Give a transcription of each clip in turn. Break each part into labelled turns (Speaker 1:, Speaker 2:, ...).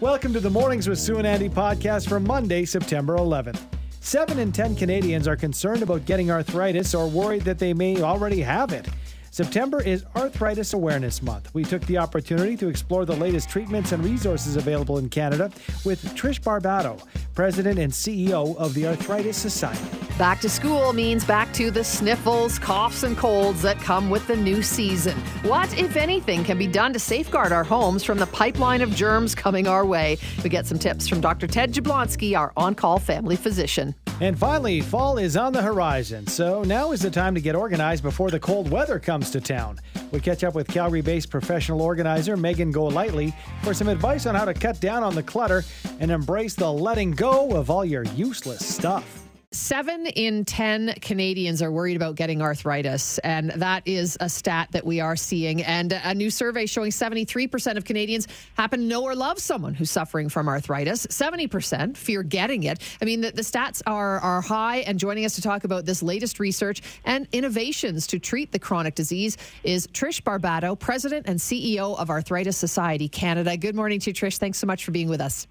Speaker 1: Welcome to the Mornings with Sue and Andy podcast for Monday, September 11th. Seven in 10 Canadians are concerned about getting arthritis or worried that they may already have it. September is Arthritis Awareness Month. We took the opportunity to explore the latest treatments and resources available in Canada with Trish Barbato, President and CEO of the Arthritis Society.
Speaker 2: Back to school means back to the sniffles, coughs, and colds that come with the new season. What, if anything, can be done to safeguard our homes from the pipeline of germs coming our way? We get some tips from Dr. Ted Jablonski, our on call family physician.
Speaker 1: And finally, fall is on the horizon, so now is the time to get organized before the cold weather comes to town. We catch up with Calgary based professional organizer Meghan Golightly for some advice on how to cut down on the clutter and embrace the letting go of all your useless stuff.
Speaker 2: Seven in 10 Canadians are worried about getting arthritis, and that is a stat that we are seeing. And a new survey showing 73% of Canadians happen to know or love someone who's suffering from arthritis. 70% fear getting it. I mean, the, the stats are, are high. And joining us to talk about this latest research and innovations to treat the chronic disease is Trish Barbato, President and CEO of Arthritis Society Canada. Good morning to you, Trish. Thanks so much for being with us.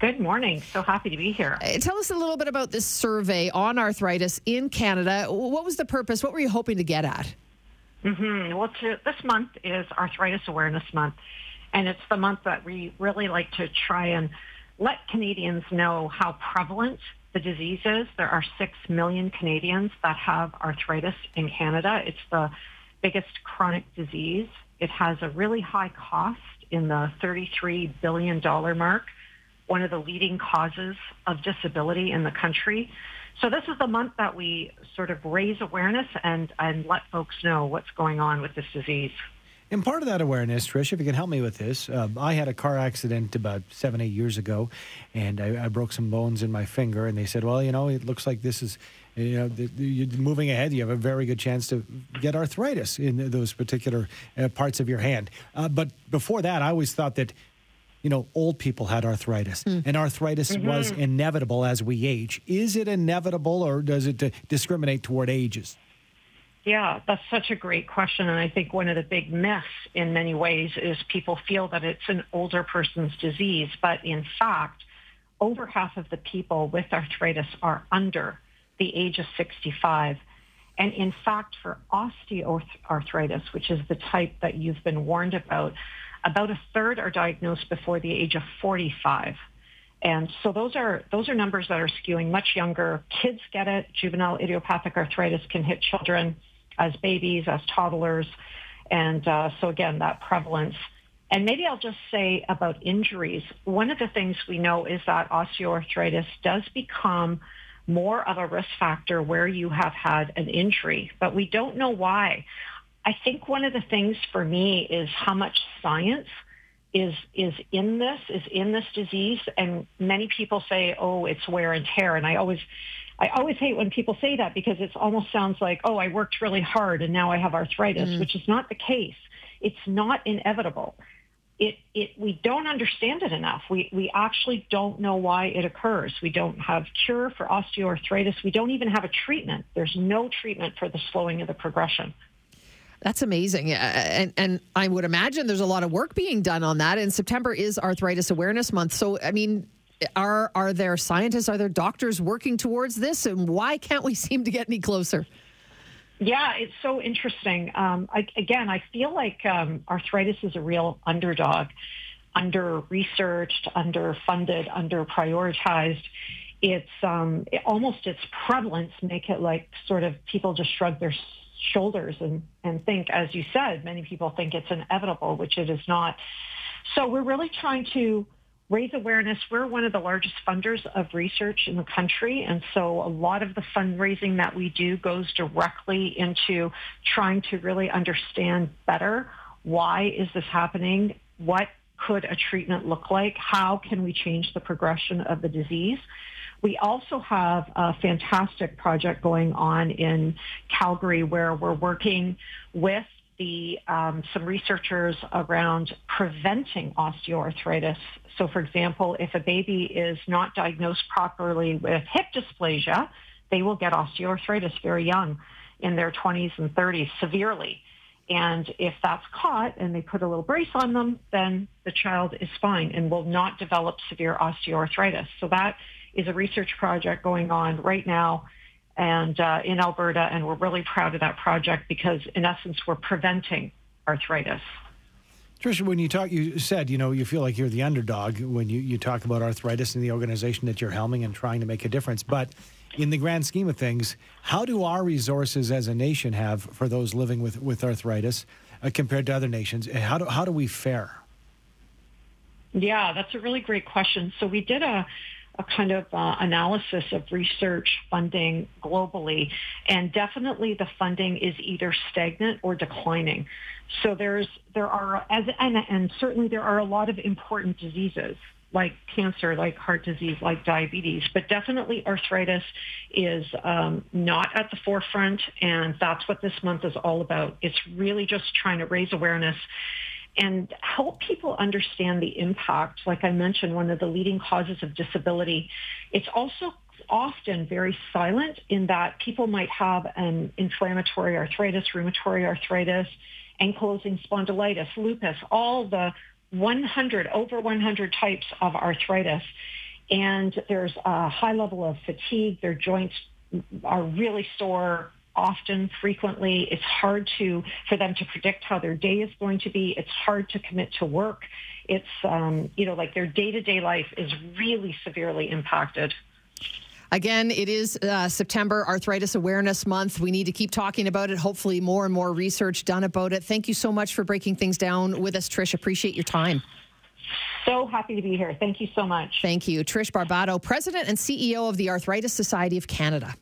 Speaker 3: Good morning. So happy to be here.
Speaker 2: Tell us a little bit about this survey on arthritis in Canada. What was the purpose? What were you hoping to get at?
Speaker 3: Mm-hmm. Well, to, this month is Arthritis Awareness Month, and it's the month that we really like to try and let Canadians know how prevalent the disease is. There are 6 million Canadians that have arthritis in Canada. It's the biggest chronic disease. It has a really high cost in the $33 billion mark one of the leading causes of disability in the country. So this is the month that we sort of raise awareness and, and let folks know what's going on with this disease.
Speaker 1: And part of that awareness, Trish, if you can help me with this, uh, I had a car accident about seven, eight years ago, and I, I, broke some bones in my finger. And they said, well, you know, it looks like this is, you know, the, the, you're moving ahead. You have a very good chance to get arthritis in those particular uh, parts of your hand. Uh, but before that, I always thought that you know, old people had arthritis, mm. and arthritis mm-hmm. was inevitable as we age. Is it inevitable, or does it discriminate toward ages?
Speaker 3: Yeah, that's such a great question. And I think one of the big myths in many ways is people feel that it's an older person's disease. But in fact, over half of the people with arthritis are under the age of 65. And in fact, for osteoarthritis, which is the type that you've been warned about, about a third are diagnosed before the age of 45. And so those are those are numbers that are skewing much younger. Kids get it. Juvenile idiopathic arthritis can hit children as babies, as toddlers, and uh, so again that prevalence. And maybe I'll just say about injuries. One of the things we know is that osteoarthritis does become more of a risk factor where you have had an injury, but we don't know why. I think one of the things for me is how much science is is in this is in this disease. And many people say oh it's wear and tear. And I always I always hate when people say that because it almost sounds like oh I worked really hard and now I have arthritis mm. which is not the case. It's not inevitable. It it we don't understand it enough. We we actually don't know why it occurs. We don't have cure for osteoarthritis. We don't even have a treatment. There's no treatment for the slowing of the progression
Speaker 2: that's amazing. And, and I would imagine there's a lot of work being done on that. And September is Arthritis Awareness Month. So, I mean, are are there scientists, are there doctors working towards this? And why can't we seem to get any closer?
Speaker 3: Yeah, it's so interesting. Um, I, again, I feel like um, arthritis is a real underdog, under researched, underfunded, under prioritized. It's um, it, almost its prevalence make it like sort of people just shrug their shoulders and, and think, as you said, many people think it's inevitable, which it is not. So we're really trying to raise awareness. We're one of the largest funders of research in the country. And so a lot of the fundraising that we do goes directly into trying to really understand better why is this happening? What could a treatment look like? How can we change the progression of the disease? We also have a fantastic project going on in Calgary where we're working with the um, some researchers around preventing osteoarthritis. So, for example, if a baby is not diagnosed properly with hip dysplasia, they will get osteoarthritis very young, in their 20s and 30s, severely. And if that's caught and they put a little brace on them, then the child is fine and will not develop severe osteoarthritis. So that is a research project going on right now and uh, in Alberta, and we're really proud of that project because, in essence, we're preventing arthritis.
Speaker 1: Tricia, when you talk, you said you know you feel like you're the underdog when you, you talk about arthritis in the organization that you're helming and trying to make a difference. But in the grand scheme of things, how do our resources as a nation have for those living with, with arthritis uh, compared to other nations? How do, how do we fare?
Speaker 3: Yeah, that's a really great question. So we did a, a kind of uh, analysis of research funding globally, and definitely the funding is either stagnant or declining. So there's there are as and, and certainly there are a lot of important diseases like cancer, like heart disease, like diabetes, but definitely arthritis is um, not at the forefront, and that's what this month is all about. It's really just trying to raise awareness and help people understand the impact. Like I mentioned, one of the leading causes of disability. It's also often very silent in that people might have an inflammatory arthritis, rheumatoid arthritis, ankylosing spondylitis, lupus, all the 100, over 100 types of arthritis. And there's a high level of fatigue. Their joints are really sore often, frequently. It's hard to, for them to predict how their day is going to be. It's hard to commit to work. It's, um, you know, like their day-to-day life is really severely impacted.
Speaker 2: Again, it is uh, September Arthritis Awareness Month. We need to keep talking about it. Hopefully, more and more research done about it. Thank you so much for breaking things down with us, Trish. Appreciate your time.
Speaker 3: So happy to be here. Thank you so much.
Speaker 2: Thank you. Trish Barbato, President and CEO of the Arthritis Society of Canada.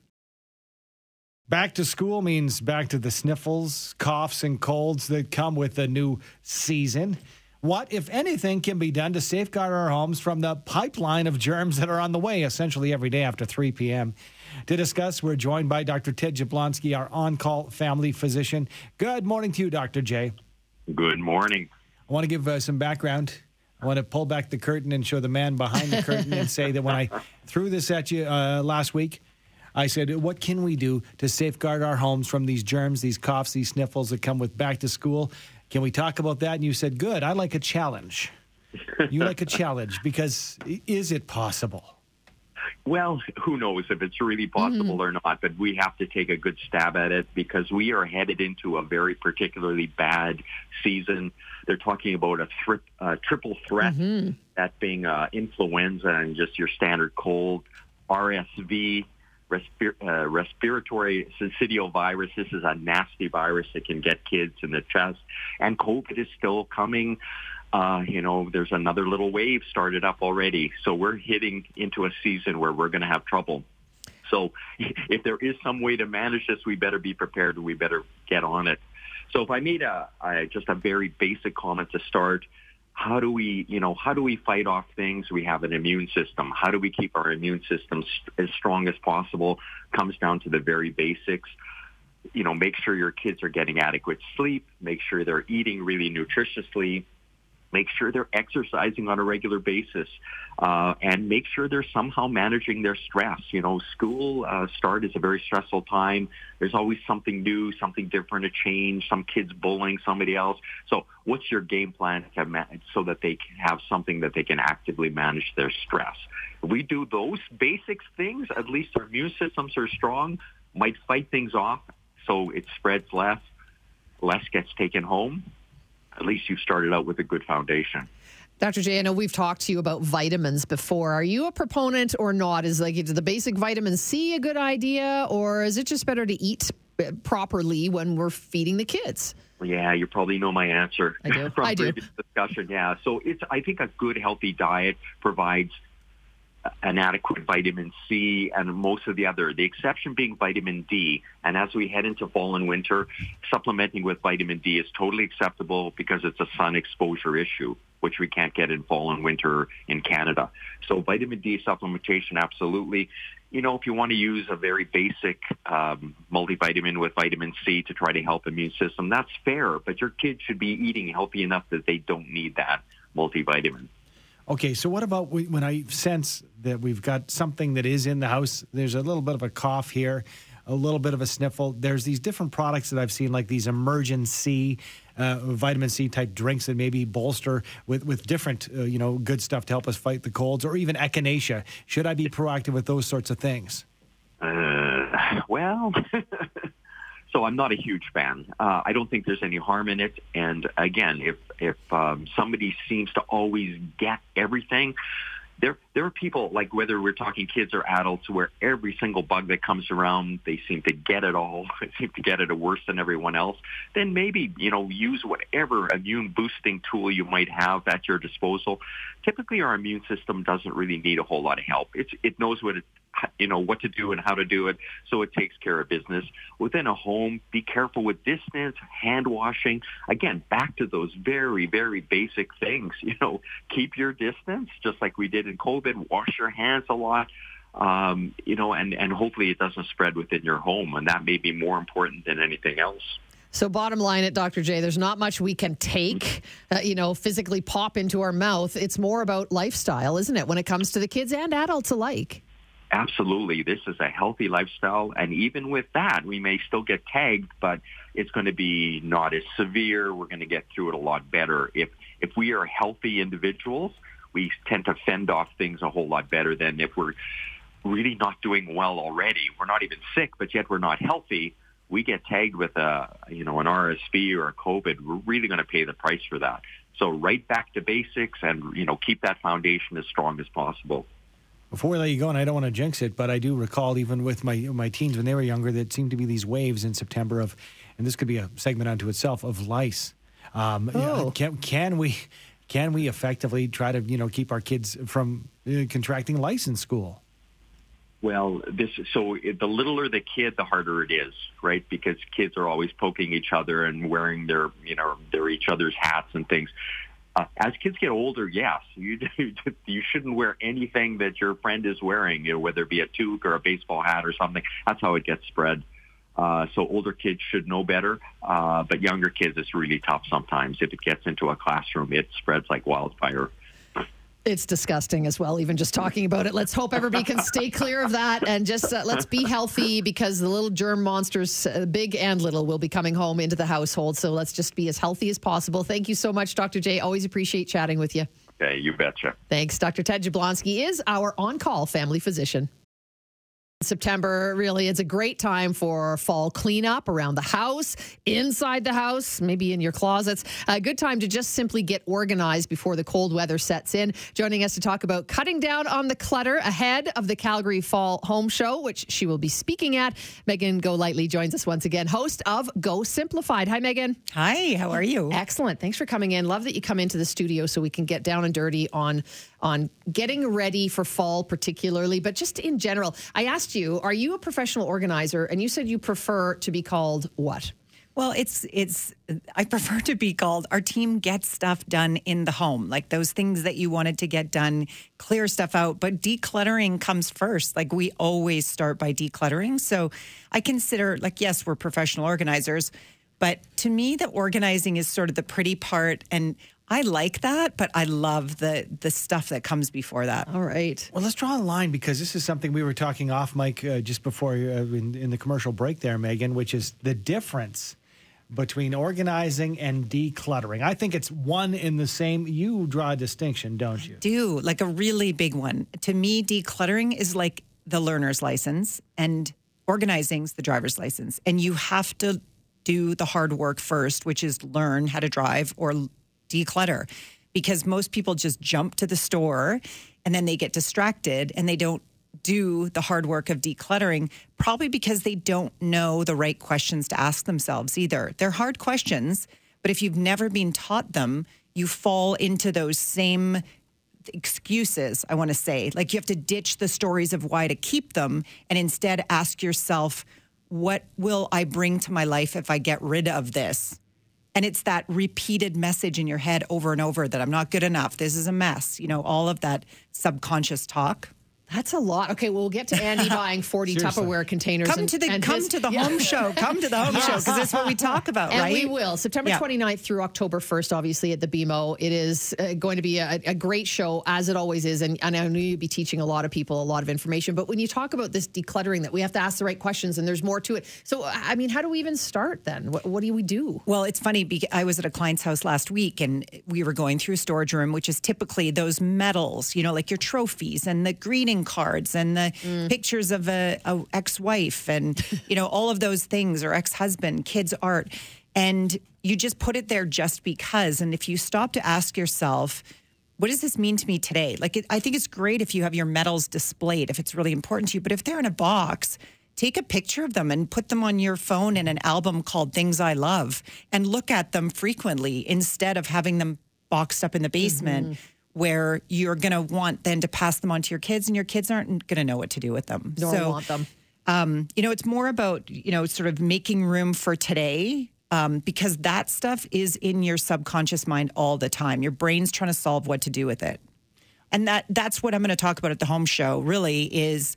Speaker 1: Back to school means back to the sniffles, coughs, and colds that come with the new season. What, if anything, can be done to safeguard our homes from the pipeline of germs that are on the way essentially every day after 3 p.m.? To discuss, we're joined by Dr. Ted Jablonski, our on call family physician. Good morning to you, Dr. J.
Speaker 4: Good morning.
Speaker 1: I want to give uh, some background. I want to pull back the curtain and show the man behind the curtain and say that when I threw this at you uh, last week, I said, What can we do to safeguard our homes from these germs, these coughs, these sniffles that come with back to school? Can we talk about that? And you said, good. I like a challenge. You like a challenge because is it possible?
Speaker 4: Well, who knows if it's really possible mm-hmm. or not, but we have to take a good stab at it because we are headed into a very particularly bad season. They're talking about a tri- triple threat, mm-hmm. that being uh, influenza and just your standard cold, RSV, respir- uh, respiratory syncytial virus. This is a nasty virus that can get kids in the chest. And COVID is still coming. Uh, you know, there's another little wave started up already. So we're hitting into a season where we're going to have trouble. So if there is some way to manage this, we better be prepared and we better get on it. So if I made a, a just a very basic comment to start, how do we, you know, how do we fight off things? We have an immune system. How do we keep our immune system as strong as possible? Comes down to the very basics. You know, make sure your kids are getting adequate sleep. Make sure they're eating really nutritiously make sure they're exercising on a regular basis, uh, and make sure they're somehow managing their stress. You know, school uh, start is a very stressful time. There's always something new, something different, a change, some kids bullying somebody else. So what's your game plan to manage so that they can have something that they can actively manage their stress? If we do those basic things, at least our immune systems are strong, might fight things off so it spreads less, less gets taken home, at least you've started out with a good foundation.
Speaker 2: Dr. J, I know we've talked to you about vitamins before. Are you a proponent or not? Is like is the basic vitamin C a good idea, or is it just better to eat uh, properly when we're feeding the kids?
Speaker 4: Yeah, you probably know my answer
Speaker 2: I do.
Speaker 4: from
Speaker 2: I
Speaker 4: previous
Speaker 2: do.
Speaker 4: discussion. Yeah, so it's I think a good healthy diet provides an adequate vitamin C and most of the other, the exception being vitamin D. And as we head into fall and winter, supplementing with vitamin D is totally acceptable because it's a sun exposure issue, which we can't get in fall and winter in Canada. So vitamin D supplementation, absolutely. You know, if you want to use a very basic um, multivitamin with vitamin C to try to help immune system, that's fair. But your kids should be eating healthy enough that they don't need that multivitamin.
Speaker 1: Okay, so what about when I sense that we've got something that is in the house? There's a little bit of a cough here. a little bit of a sniffle, there's these different products that I've seen, like these emergency uh, vitamin C type drinks that maybe bolster with with different uh, you know good stuff to help us fight the colds, or even echinacea. Should I be proactive with those sorts of things?
Speaker 4: Uh, well. so I'm not a huge fan. Uh, I don't think there's any harm in it. And again, if if um, somebody seems to always get everything, there there are people like whether we're talking kids or adults where every single bug that comes around they seem to get it all they seem to get it worse than everyone else then maybe you know use whatever immune boosting tool you might have at your disposal typically our immune system doesn't really need a whole lot of help. It's it knows what it you know what to do and how to do it so it takes care of business. Within a home be careful with distance hand washing. Again back to those very very basic things you know keep your distance just like we did in covid wash your hands a lot um, you know and and hopefully it doesn't spread within your home and that may be more important than anything else
Speaker 2: so, bottom line at Dr. J, there's not much we can take, uh, you know, physically pop into our mouth. It's more about lifestyle, isn't it, when it comes to the kids and adults alike?
Speaker 4: absolutely, this is a healthy lifestyle. And even with that, we may still get tagged, but it's going to be not as severe. We're going to get through it a lot better. If, if we are healthy individuals, we tend to fend off things a whole lot better than if we're really not doing well already. We're not even sick, but yet we're not healthy. We get tagged with a, you know, an RSV or a COVID. We're really going to pay the price for that. So right back to basics and, you know, keep that foundation as strong as possible.
Speaker 1: Before we let you go, and I don't want to jinx it, but I do recall even with my my teens when they were younger, that seemed to be these waves in September of, and this could be a segment unto itself of lice. Um, oh. can can we can we effectively try to you know keep our kids from uh, contracting lice in school?
Speaker 4: Well, this so the littler the kid, the harder it is, right? Because kids are always poking each other and wearing their you know their each other's hats and things. Uh, as kids get older, yes, you you shouldn't wear anything that your friend is wearing, you know, whether it be a toque or a baseball hat or something. That's how it gets spread. Uh, so older kids should know better, uh, but younger kids, it's really tough sometimes. If it gets into a classroom, it spreads like wildfire.
Speaker 2: It's disgusting as well, even just talking about it. Let's hope everybody can stay clear of that and just uh, let's be healthy because the little germ monsters, uh, big and little, will be coming home into the household. So let's just be as healthy as possible. Thank you so much, Dr. J. Always appreciate chatting with you.
Speaker 4: Okay, you betcha.
Speaker 2: Thanks. Dr. Ted Jablonski is our on call family physician. September, really, it's a great time for fall cleanup around the house, inside the house, maybe in your closets. A good time to just simply get organized before the cold weather sets in. Joining us to talk about cutting down on the clutter ahead of the Calgary Fall Home Show, which she will be speaking at. Meghan Golightly joins us once again, host of Go Simplified. Hi, Meghan.
Speaker 5: Hi, how are you?
Speaker 2: Excellent. Thanks for coming in. Love that you come into the studio so we can get down and dirty on on getting ready for fall, particularly, but just in general. I asked you, are you a professional organizer? And you said you prefer to be called what?
Speaker 5: Well, it's it's I prefer to be called our team gets stuff done in the home. Like those things that you wanted to get done, clear stuff out, but decluttering comes first. Like we always start by decluttering. So I consider like yes, we're professional organizers, but to me the organizing is sort of the pretty part and I like that, but I love the the stuff that comes before that.
Speaker 2: All right.
Speaker 1: Well, let's draw a line because this is something we were talking off, mic, uh, just before uh, in, in the commercial break there, Meghan, which is the difference between organizing and decluttering. I think it's one in the same. You draw a distinction, don't you?
Speaker 5: I do like a really big one. To me, decluttering is like the learner's license, and organizing is the driver's license. And you have to do the hard work first, which is learn how to drive or declutter because most people just jump to the store and then they get distracted and they don't do the hard work of decluttering, probably because they don't know the right questions to ask themselves either. They're hard questions, but if you've never been taught them, you fall into those same excuses, I want to say. Like you have to ditch the stories of why to keep them and instead ask yourself, what will I bring to my life if I get rid of this? And it's that repeated message in your head over and over that I'm not good enough. This is a mess. You know, all of that subconscious talk.
Speaker 2: That's a lot. Okay, well, we'll get to Andy buying 40
Speaker 1: Seriously.
Speaker 2: Tupperware containers.
Speaker 5: Come
Speaker 2: and-
Speaker 5: to the
Speaker 2: and
Speaker 5: come
Speaker 2: his-
Speaker 5: to the
Speaker 2: Yeah.
Speaker 5: home show. Come to the home show because that's what we talk about,
Speaker 2: And
Speaker 5: right?
Speaker 2: we will. September
Speaker 5: Yeah.
Speaker 2: 29th through October 1st, obviously, at the BMO. It is uh, going to be a, a great show, as it always is. And, and I know you'll be teaching a lot of people a lot of information. But when you talk about this decluttering, that we have to ask the right questions and there's more to it. So, I mean, how do we even start then? What, what do we do?
Speaker 5: Well, it's funny because I was at a client's house last week and we were going through a storage room, which is typically those medals, you know, like your trophies and the greeting cards and the mm. pictures of a, a ex-wife and, you know, all of those things or ex-husband, kids' art. And you just put it there just because. And if you stop to ask yourself, what does this mean to me today? Like, it, I think it's great if you have your medals displayed, if it's really important to you. But if they're in a box, take a picture of them and put them on your phone in an album called Things I Love and look at them frequently instead of having them boxed up in the basement. Mm-hmm. Where you're going to want then to pass them on to your kids, and your kids aren't going to know what to do with them.
Speaker 2: Nor
Speaker 5: so,
Speaker 2: want them.
Speaker 5: um, you know, it's more about, you know, sort of making room for today um, because that stuff is in your subconscious mind all the time. Your brain's trying to solve what to do with it. And that that's what I'm going to talk about at the home show really is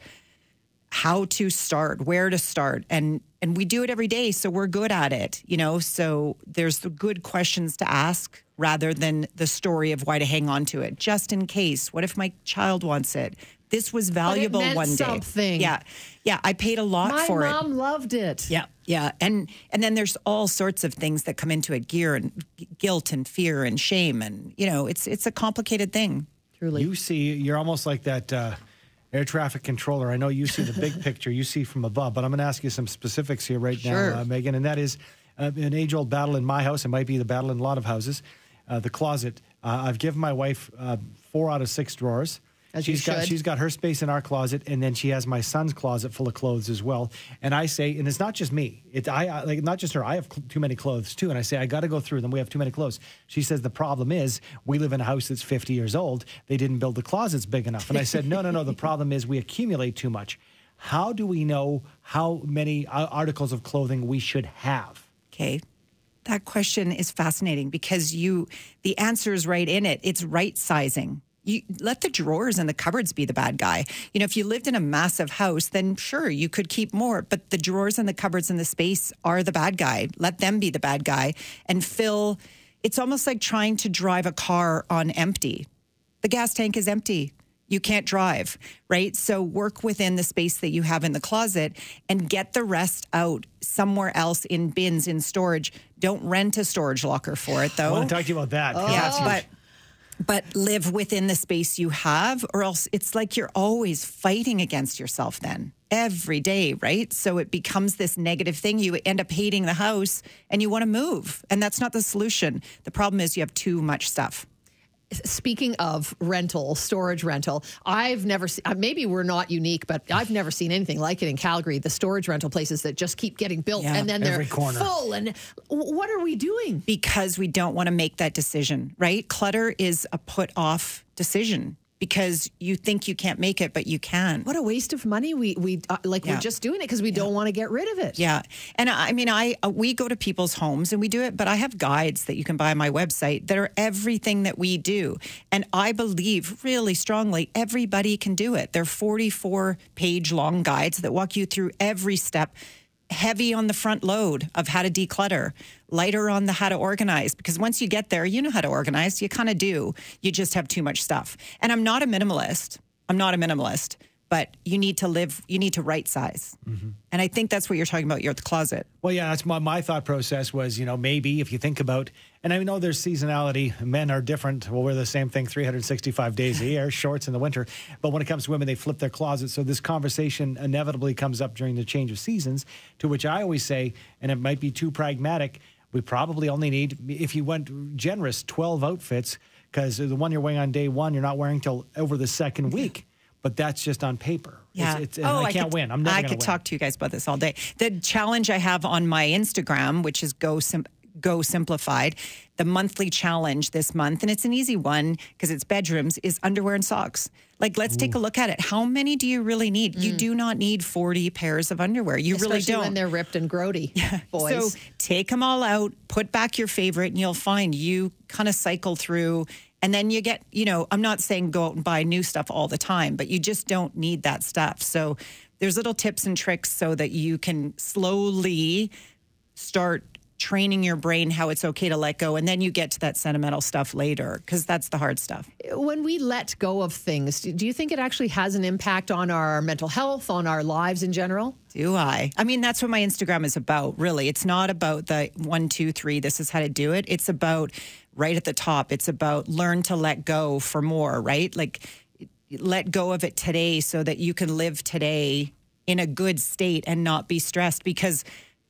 Speaker 5: how to start, where to start. And and we do it every day, so we're good at it, you know. So there's the good questions to ask rather than the story of why to hang on to it. Just in case. What if my child wants it? This was valuable
Speaker 2: meant
Speaker 5: one day.
Speaker 2: something.
Speaker 5: Yeah. Yeah. I paid a lot
Speaker 2: My
Speaker 5: for it.
Speaker 2: My mom loved it.
Speaker 5: Yeah, yeah, and and then there's all sorts of things that come into it: gear and g- guilt and fear and shame, and you know, it's it's a complicated thing.
Speaker 2: Truly.
Speaker 1: You see, you're almost like that uh, air traffic controller. I know you see the big picture, you see from above, but I'm going to ask you some specifics here right
Speaker 2: Sure.
Speaker 1: now, uh, Meghan, and that is uh, an age old battle in my house. It might be the battle in a lot of houses. Uh, the closet. Uh, I've given my wife uh, four out of six drawers.
Speaker 2: As
Speaker 1: she's got she's got her space in our closet, and then she has my son's closet full of clothes as well. And I say, and it's not just me. It's I, I like not just her. I have cl- too many clothes too, and I say I got to go through them. We have too many clothes. She says the problem is we live in a house that's 50 years old. They didn't build the closets big enough. And I said, no, no, no. The problem is we accumulate too much. How do we know how many uh, articles of clothing we should have?
Speaker 5: Okay, that question is fascinating because you the answer is right in it. It's right sizing. You let the drawers and the cupboards be the bad guy. You know, if you lived in a massive house, then sure you could keep more, but the drawers and the cupboards and the space are the bad guy. Let them be the bad guy and fill. It's almost like trying to drive a car on empty. The gas tank is empty. You can't drive, right? So work within the space that you have in the closet and get the rest out somewhere else in bins in storage. Don't rent a storage locker for it though.
Speaker 1: I want to talk to you about that.
Speaker 5: Oh. yeah, but but live within the space you have or else it's like you're always fighting against yourself then every day, right? So it becomes this negative thing. You end up hating the house and you want to move. And that's not the solution. The problem is you have too much stuff.
Speaker 2: Speaking of rental, storage rental, I've never seen, uh, maybe we're not unique, but I've never seen anything like it in Calgary. The storage rental places that just keep getting built
Speaker 5: Yeah,
Speaker 2: and then they're
Speaker 1: corner.
Speaker 2: full. And what are we doing?
Speaker 5: because we don't want to make that decision, right? Clutter is a put off decision because you think you can't make it, but you can.
Speaker 2: What a waste of money. We, we uh, like,
Speaker 5: Yeah.
Speaker 2: we're just doing it because we don't want to get rid of it.
Speaker 5: Yeah. And I mean, I uh, we go to people's homes and we do it, but I have guides that you can buy on my website that are everything that we do. And I believe really strongly everybody can do it. They're 44 page long guides that walk you through every step. Heavy on the front load of how to declutter, lighter on the how to organize. Because once you get there, you know how to organize. You kind of do. You just have too much stuff. And I'm not a minimalist. I'm not a minimalist, but you need to live, you need to right size. Mm-hmm. And I think that's what you're talking about, your the closet.
Speaker 1: Well, yeah, that's my, my thought process was, you know, maybe if you think about, and I know there's seasonality, men are different. We'll wear the same thing 365 days a year, shorts in the winter. But when it comes to women, they flip their closet So this conversation inevitably comes up during the change of seasons, to which I always say, and it might be too pragmatic, we probably only need, if you went generous, 12 outfits, because the one you're wearing on day one, you're not wearing till over the second week. But that's just on paper.
Speaker 5: Yeah.
Speaker 1: It's, it's, and I can't
Speaker 5: could,
Speaker 1: win. I'm never
Speaker 5: I could
Speaker 1: win.
Speaker 5: talk to you guys about this all day. The challenge I have on my Instagram, which is go sim- go simplified, the monthly challenge this month, and it's an easy one because it's bedrooms, is underwear and socks. Like, let's take a look at it. How many do you really need? You do not need 40 pairs of underwear. You really
Speaker 2: Mm.
Speaker 5: Don't.
Speaker 2: when they're ripped and grody, boys.
Speaker 5: So take them all out, put back your favorite, and you'll find you kind of cycle through And then you get, you know, I'm not saying go out and buy new stuff all the time, but you just don't need that stuff. So there's little tips and tricks so that you can slowly start training your brain how it's okay to let go and then you get to that sentimental stuff later because that's the hard stuff.
Speaker 2: When we let go of things, do you think it actually has an impact on our mental health, on our lives in general?
Speaker 5: do i? I mean that's what my instagram is about really. It's not about the one two three this is how to do it. It's about right at the top. It's about learn to let go for more right? Like let go of it today so that you can live today in a good state and not be stressed because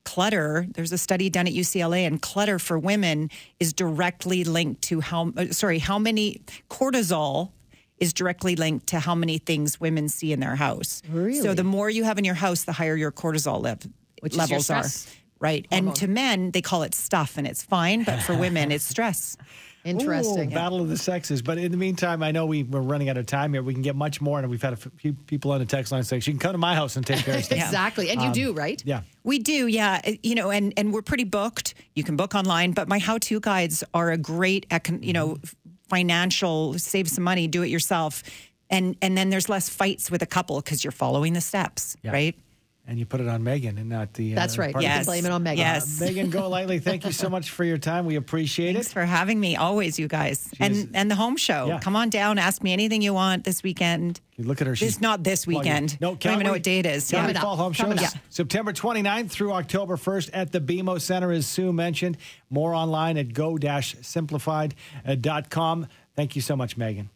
Speaker 5: clutter there's a study done at UCLA and clutter for women is directly linked to how uh, sorry how many cortisol is directly linked to how many things women see in their house.
Speaker 2: Really?
Speaker 5: So the more you have in your house the higher your cortisol lev-
Speaker 2: Which
Speaker 5: levels are.
Speaker 2: stress
Speaker 5: Right. And to men they call it stuff and it's fine, but for women it's stress.
Speaker 2: Interesting.
Speaker 1: Ooh, battle of the sexes. But in the meantime, I know we, we're running out of time here. We can get much more, and we've had a few people on the text line saying, "You can come to my house and take care of stuff."
Speaker 2: Exactly. And you do, right?
Speaker 1: Yeah.
Speaker 5: We do, yeah. You know, and and we're pretty booked. You can book online, but my how-to guides are a great, econ- you know,
Speaker 1: Mm-hmm.
Speaker 5: financial save some money, do it yourself, and and then there's less fights with a couple because you're following the steps,
Speaker 1: Yeah.
Speaker 5: right?
Speaker 1: And you put it on Meghan and not the.
Speaker 2: That's
Speaker 1: uh,
Speaker 2: right.
Speaker 1: partner.
Speaker 2: You can
Speaker 5: Yes.
Speaker 2: blame it on Meghan.
Speaker 5: Yes.
Speaker 1: Megan Go Lightly, thank you so much for your time. We appreciate
Speaker 5: Thanks
Speaker 1: it.
Speaker 5: Thanks for having me. Always, you guys,
Speaker 1: is-
Speaker 5: and and the home show.
Speaker 1: Yeah.
Speaker 5: Come on down, ask me anything you want this weekend.
Speaker 1: You look at her. She's
Speaker 5: It's not this
Speaker 1: plugging.
Speaker 5: weekend.
Speaker 1: No,
Speaker 5: I don't even know what day it is.
Speaker 1: Calgary
Speaker 2: Coming.
Speaker 1: Fall Home
Speaker 2: Coming
Speaker 1: Shows,
Speaker 2: up.
Speaker 1: September 29th through October 1st at the BMO Center, as Sue mentioned. More online at go-simplified.com. Thank you so much, Meghan.